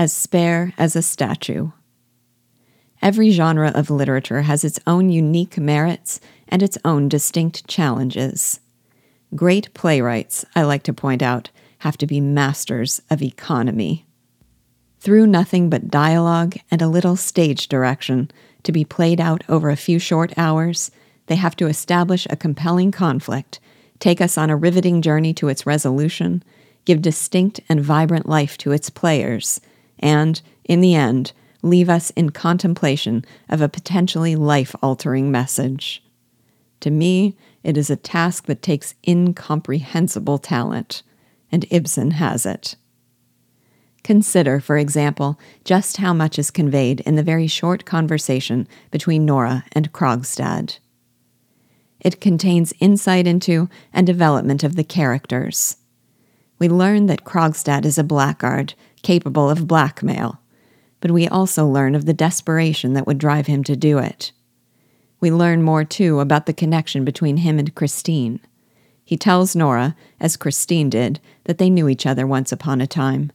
as spare as a statue. Every genre of literature has its own unique merits and its own distinct challenges. Great playwrights, I like to point out, have to be masters of economy. Through nothing but dialogue and a little stage direction, to be played out over a few short hours, they have to establish a compelling conflict, take us on a riveting journey to its resolution, give distinct and vibrant life to its players, and, in the end, leave us in contemplation of a potentially life altering message. To me, it is a task that takes incomprehensible talent, and Ibsen has it. Consider, for example, just how much is conveyed in the very short conversation between Nora and Krogstad. It contains insight into and development of the characters. We learn that Krogstad is a blackguard, capable of blackmail, but we also learn of the desperation that would drive him to do it. We learn more, too, about the connection between him and Christine. He tells Nora, as Christine did, that they knew each other once upon a time.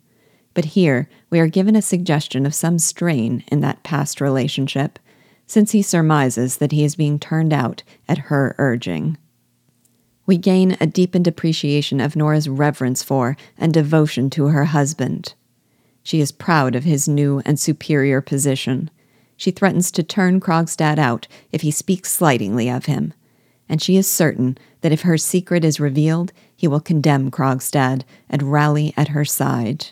But here we are given a suggestion of some strain in that past relationship, since he surmises that he is being turned out at her urging. We gain a deepened appreciation of Nora's reverence for and devotion to her husband. She is proud of his new and superior position. She threatens to turn Krogstad out if he speaks slightingly of him, and she is certain that if her secret is revealed, he will condemn Krogstad and rally at her side.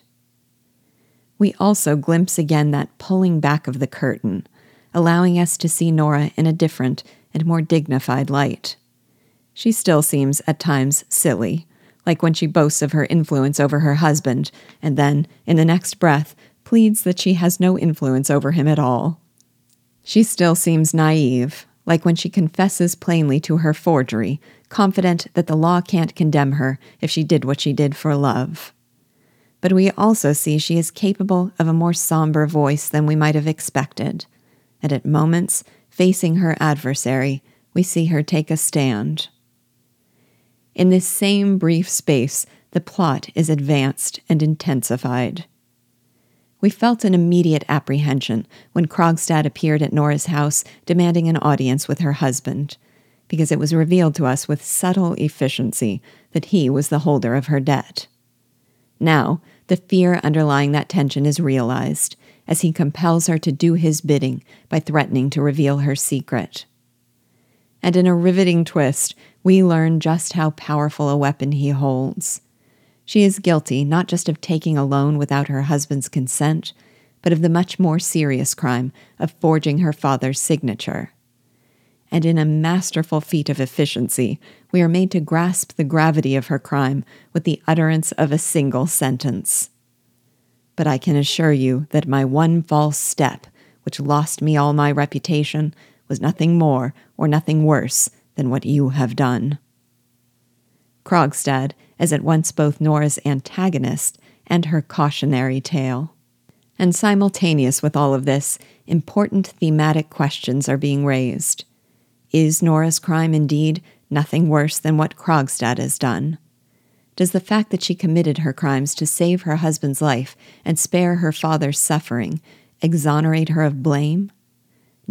We also glimpse again that pulling back of the curtain, allowing us to see Nora in a different and more dignified light. She still seems at times silly, like when she boasts of her influence over her husband, and then, in the next breath, pleads that she has no influence over him at all. She still seems naive, like when she confesses plainly to her forgery, confident that the law can't condemn her if she did what she did for love. But we also see she is capable of a more somber voice than we might have expected, and at moments, facing her adversary, we see her take a stand. In this same brief space, the plot is advanced and intensified. We felt an immediate apprehension when Krogstad appeared at Nora's house demanding an audience with her husband, because it was revealed to us with subtle efficiency that he was the holder of her debt. Now, the fear underlying that tension is realized as he compels her to do his bidding by threatening to reveal her secret. And in a riveting twist, we learn just how powerful a weapon he holds. She is guilty not just of taking a loan without her husband's consent, but of the much more serious crime of forging her father's signature. And in a masterful feat of efficiency, we are made to grasp the gravity of her crime with the utterance of a single sentence. But I can assure you that my one false step, which lost me all my reputation, was nothing more or nothing worse than what you have done. Krogstad is at once both Nora's antagonist and her cautionary tale. And simultaneous with all of this, important thematic questions are being raised. Is Nora's crime indeed nothing worse than what Krogstad has done? Does the fact that she committed her crimes to save her husband's life and spare her father's suffering exonerate her of blame?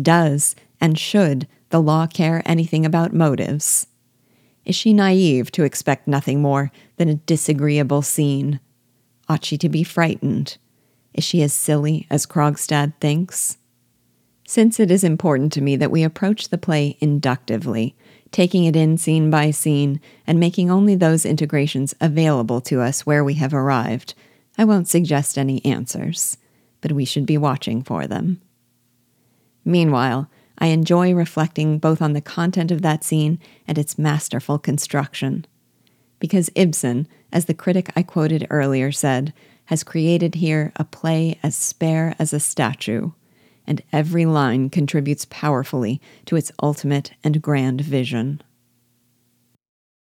Does, and should the law care anything about motives? Is she naive to expect nothing more than a disagreeable scene? Ought she to be frightened? Is she as silly as Krogstad thinks? Since it is important to me that we approach the play inductively, taking it in scene by scene and making only those integrations available to us where we have arrived, I won't suggest any answers, but we should be watching for them. Meanwhile, I enjoy reflecting both on the content of that scene and its masterful construction. Because Ibsen, as the critic I quoted earlier said, has created here a play as spare as a statue, and every line contributes powerfully to its ultimate and grand vision.